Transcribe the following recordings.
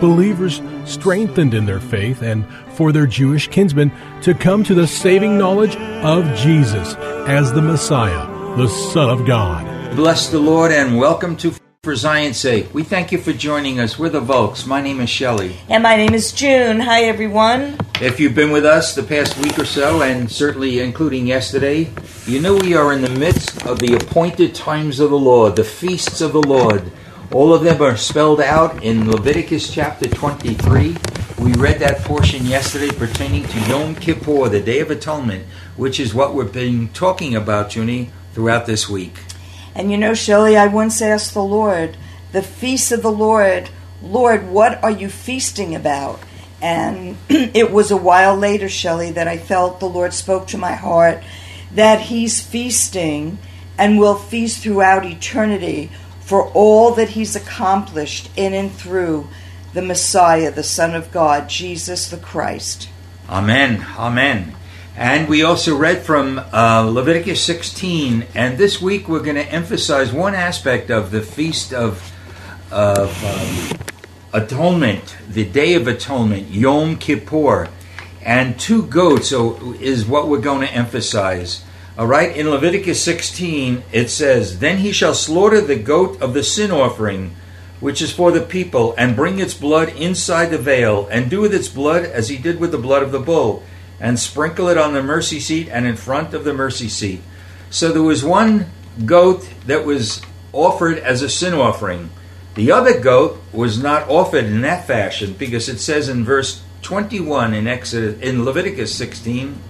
believers strengthened in their faith and for their Jewish kinsmen to come to the saving knowledge of Jesus as the Messiah, the Son of God. Bless the Lord and welcome to For Zion's Sake. We thank you for joining us. We're the Volks. My name is Shelley. And my name is June. Hi, everyone. If you've been with us the past week or so, and certainly including yesterday, you know we are in the midst of the appointed times of the Lord, the feasts of the Lord. All of them are spelled out in Leviticus chapter 23. We read that portion yesterday pertaining to Yom Kippur, the Day of Atonement, which is what we've been talking about, Junie, throughout this week. And you know, Shelley, I once asked the Lord, the feast of the Lord, Lord, what are you feasting about? And it was a while later, Shelley, that I felt the Lord spoke to my heart that He's feasting and will feast throughout eternity for all that he's accomplished in and through the Messiah, the Son of God, Jesus the Christ. Amen. Amen. And we also read from uh, Leviticus 16, and this week we're going to emphasize one aspect of the Feast of, of um, Atonement, the Day of Atonement, Yom Kippur. And two goats is what we're going to emphasize. All right, in Leviticus 16, it says, Then he shall slaughter the goat of the sin offering, which is for the people, and bring its blood inside the veil, and do with its blood as he did with the blood of the bull, and sprinkle it on the mercy seat and in front of the mercy seat. So there was one goat that was offered as a sin offering. The other goat was not offered in that fashion because it says in verse 21 in Exodus in Leviticus 16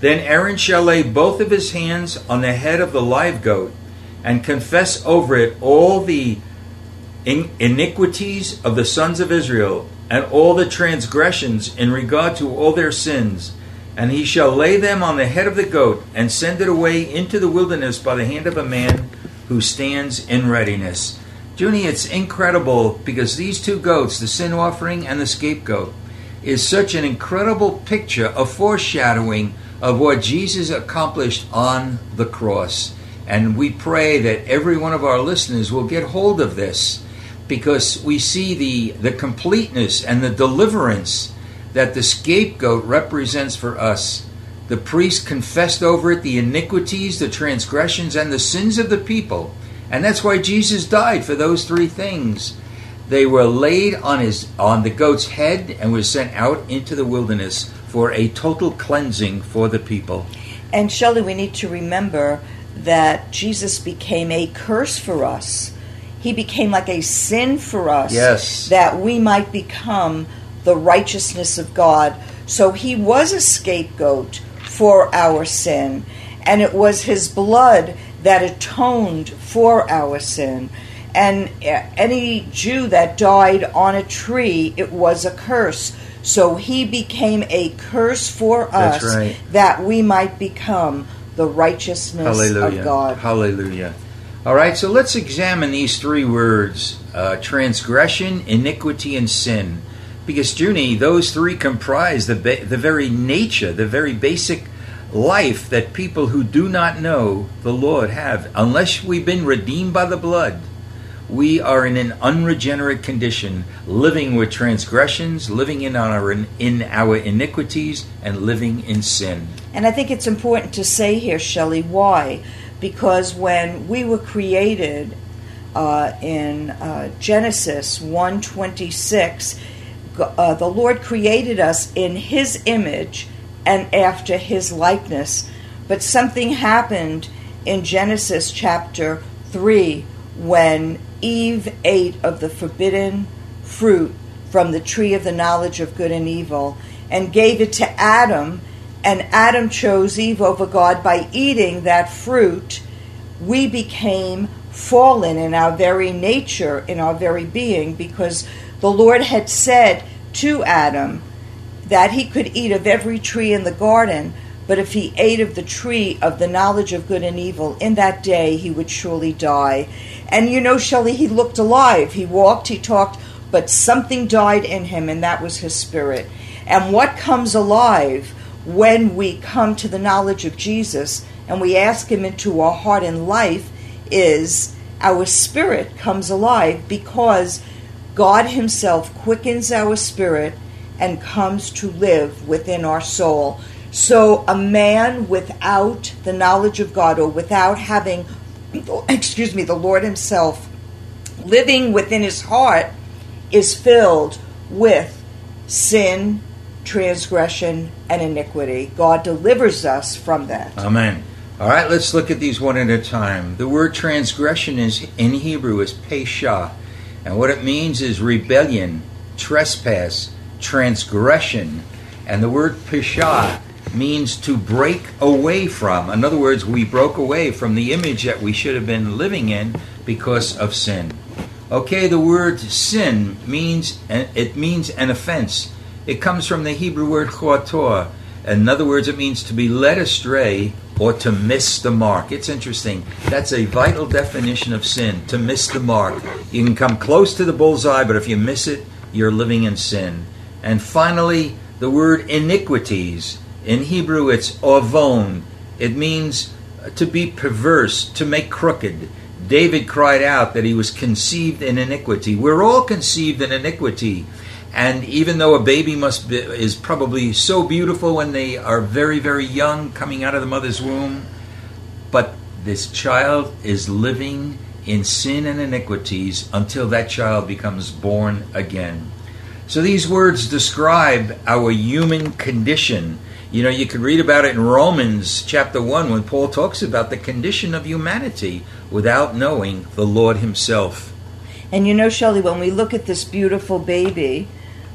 then Aaron shall lay both of his hands on the head of the live goat and confess over it all the iniquities of the sons of Israel and all the transgressions in regard to all their sins. And he shall lay them on the head of the goat and send it away into the wilderness by the hand of a man who stands in readiness. Junie, it's incredible because these two goats, the sin offering and the scapegoat, is such an incredible picture, a foreshadowing of what Jesus accomplished on the cross. And we pray that every one of our listeners will get hold of this because we see the, the completeness and the deliverance that the scapegoat represents for us. The priest confessed over it the iniquities, the transgressions, and the sins of the people. And that's why Jesus died for those three things. They were laid on his on the goat's head and were sent out into the wilderness for a total cleansing for the people. And Shelley, we need to remember that Jesus became a curse for us. He became like a sin for us. Yes. That we might become the righteousness of God. So he was a scapegoat for our sin. And it was his blood that atoned for our sin. And any Jew that died on a tree, it was a curse. So he became a curse for us right. that we might become the righteousness Hallelujah. of God. Hallelujah. All right, so let's examine these three words uh, transgression, iniquity, and sin. Because, Junie, those three comprise the, ba- the very nature, the very basic life that people who do not know the Lord have. Unless we've been redeemed by the blood, we are in an unregenerate condition, living with transgressions, living in our in our iniquities, and living in sin. And I think it's important to say here, Shelley, why? Because when we were created uh, in uh, Genesis one twenty six, uh, the Lord created us in His image and after His likeness. But something happened in Genesis chapter 3 when Eve ate of the forbidden fruit from the tree of the knowledge of good and evil and gave it to Adam, and Adam chose Eve over God by eating that fruit. We became fallen in our very nature, in our very being, because the Lord had said to Adam that he could eat of every tree in the garden, but if he ate of the tree of the knowledge of good and evil, in that day he would surely die. And you know, Shelley, he looked alive. He walked, he talked, but something died in him, and that was his spirit. And what comes alive when we come to the knowledge of Jesus and we ask him into our heart and life is our spirit comes alive because God Himself quickens our spirit and comes to live within our soul. So, a man without the knowledge of God or without having, excuse me, the Lord Himself living within his heart is filled with sin, transgression, and iniquity. God delivers us from that. Amen. All right, let's look at these one at a time. The word transgression is in Hebrew is pesha, and what it means is rebellion, trespass, transgression. And the word pesha means to break away from. In other words, we broke away from the image that we should have been living in because of sin. Okay, the word sin means it means an offense. It comes from the Hebrew word chotor. In other words, it means to be led astray or to miss the mark. It's interesting. That's a vital definition of sin, to miss the mark. You can come close to the bullseye, but if you miss it, you're living in sin. And finally, the word iniquities. In Hebrew, it's ovon. It means to be perverse, to make crooked. David cried out that he was conceived in iniquity. We're all conceived in iniquity. And even though a baby must be, is probably so beautiful when they are very, very young, coming out of the mother's womb, but this child is living in sin and iniquities until that child becomes born again. So these words describe our human condition. You know, you could read about it in Romans chapter 1 when Paul talks about the condition of humanity without knowing the Lord Himself. And you know, Shelley, when we look at this beautiful baby,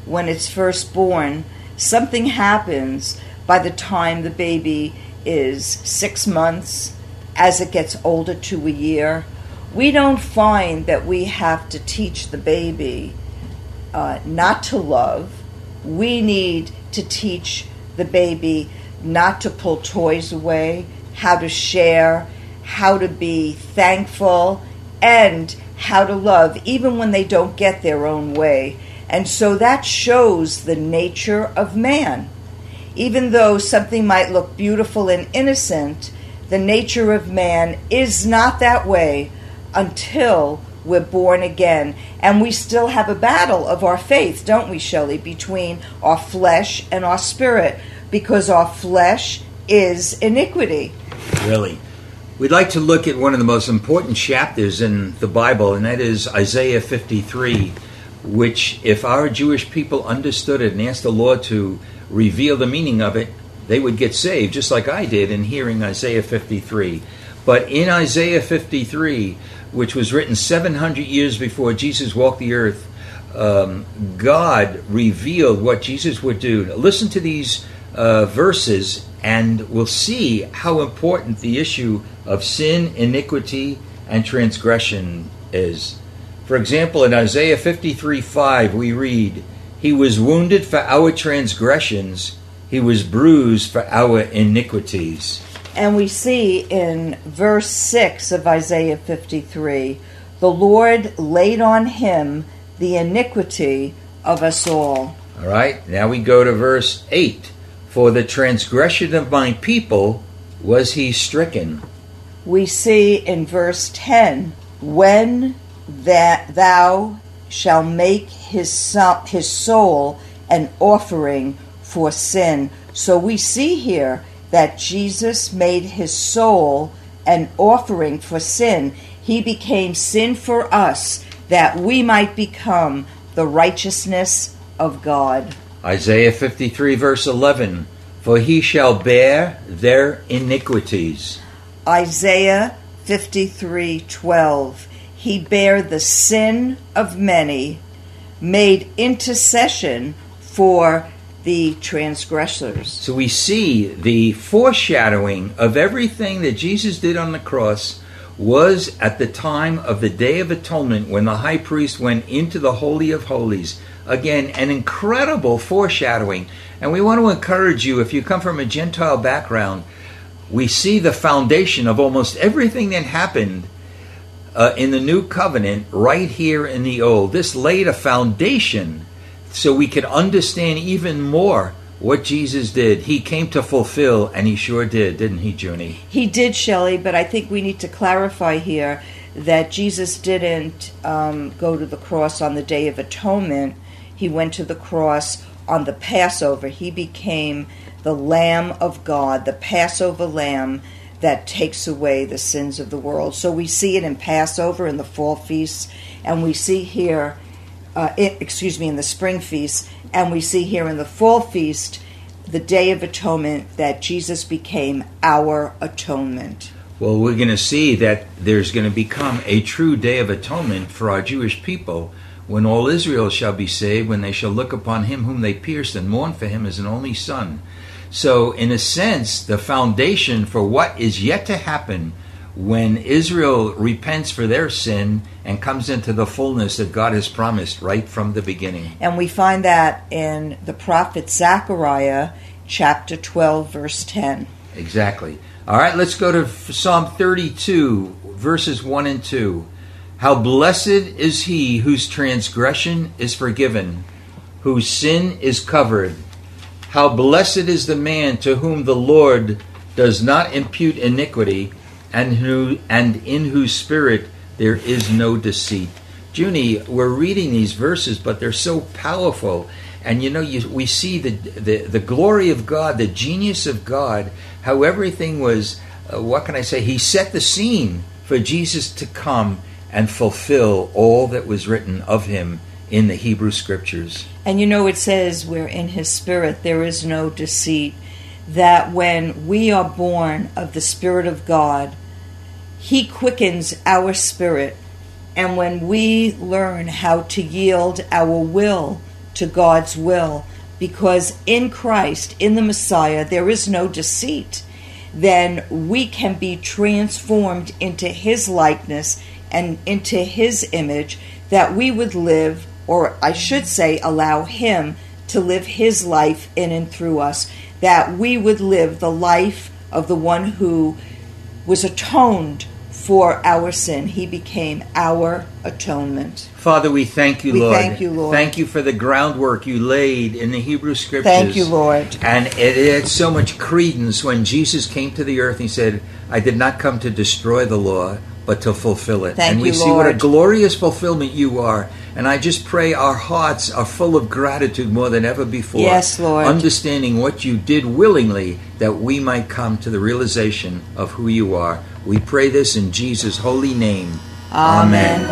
when it's first born, something happens by the time the baby is six months, as it gets older to a year. We don't find that we have to teach the baby uh, not to love. We need to teach the baby not to pull toys away, how to share, how to be thankful, and how to love, even when they don't get their own way. And so that shows the nature of man. Even though something might look beautiful and innocent, the nature of man is not that way until we're born again. And we still have a battle of our faith, don't we, Shelley, between our flesh and our spirit, because our flesh is iniquity. Really? We'd like to look at one of the most important chapters in the Bible, and that is Isaiah 53 which, if our Jewish people understood it and asked the Lord to reveal the meaning of it, they would get saved, just like I did in hearing Isaiah 53. But in Isaiah 53, which was written 700 years before Jesus walked the earth, um, God revealed what Jesus would do. Listen to these uh, verses, and we'll see how important the issue of sin, iniquity, and transgression is. For example, in Isaiah 53 5, we read, He was wounded for our transgressions, He was bruised for our iniquities. And we see in verse 6 of Isaiah 53 the Lord laid on him the iniquity of us all. All right, now we go to verse 8. For the transgression of my people was he stricken. We see in verse 10 when that thou shall make his, his soul an offering for sin. So we see here that Jesus made his soul an offering for sin. He became sin for us that we might become the righteousness of God. Isaiah 53, verse 11 For he shall bear their iniquities. Isaiah 53:12 He bare the sin of many made intercession for the transgressors. So we see the foreshadowing of everything that Jesus did on the cross was at the time of the Day of Atonement when the high priest went into the Holy of Holies. Again, an incredible foreshadowing. And we want to encourage you, if you come from a Gentile background, we see the foundation of almost everything that happened uh, in the new covenant right here in the old. This laid a foundation so we could understand even more what Jesus did. He came to fulfill, and he sure did, didn't he, Junie? He did, Shelley, but I think we need to clarify here that Jesus didn't um, go to the cross on the Day of Atonement. He went to the cross on the Passover. He became the Lamb of God, the Passover Lamb that takes away the sins of the world. So we see it in Passover, in the fall feasts, and we see here, uh, it, excuse me, in the spring feast, and we see here in the fall feast, the Day of Atonement, that Jesus became our atonement. Well, we're going to see that there's going to become a true Day of Atonement for our Jewish people when all Israel shall be saved, when they shall look upon him whom they pierced and mourn for him as an only son. So, in a sense, the foundation for what is yet to happen when Israel repents for their sin and comes into the fullness that God has promised right from the beginning. And we find that in the prophet Zechariah, chapter 12, verse 10. Exactly. All right, let's go to Psalm 32, verses 1 and 2. How blessed is he whose transgression is forgiven, whose sin is covered. How blessed is the man to whom the Lord does not impute iniquity, and who and in whose spirit there is no deceit. Junie, we're reading these verses, but they're so powerful. And you know, you, we see the, the the glory of God, the genius of God, how everything was. Uh, what can I say? He set the scene for Jesus to come and fulfill all that was written of him in the Hebrew Scriptures. And you know, it says, where in his spirit there is no deceit, that when we are born of the Spirit of God, he quickens our spirit. And when we learn how to yield our will to God's will, because in Christ, in the Messiah, there is no deceit, then we can be transformed into his likeness and into his image, that we would live or I should say, allow Him to live His life in and through us, that we would live the life of the one who was atoned for our sin. He became our atonement. Father, we thank you, We Lord. thank you, Lord. Thank you for the groundwork you laid in the Hebrew Scriptures. Thank you, Lord. And it had so much credence when Jesus came to the earth. He said, I did not come to destroy the law, but to fulfill it. Thank and we you, see what a glorious fulfillment you are. And I just pray our hearts are full of gratitude more than ever before. Yes, Lord. Understanding what you did willingly that we might come to the realization of who you are. We pray this in Jesus' holy name. Amen.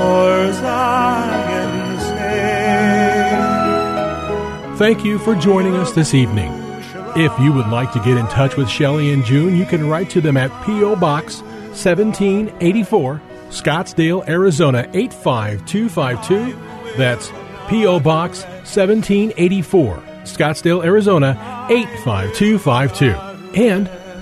Thank you for joining us this evening. If you would like to get in touch with Shelley and June, you can write to them at P.O. Box 1784, Scottsdale, Arizona 85252. That's P.O. Box 1784, Scottsdale, Arizona 85252. And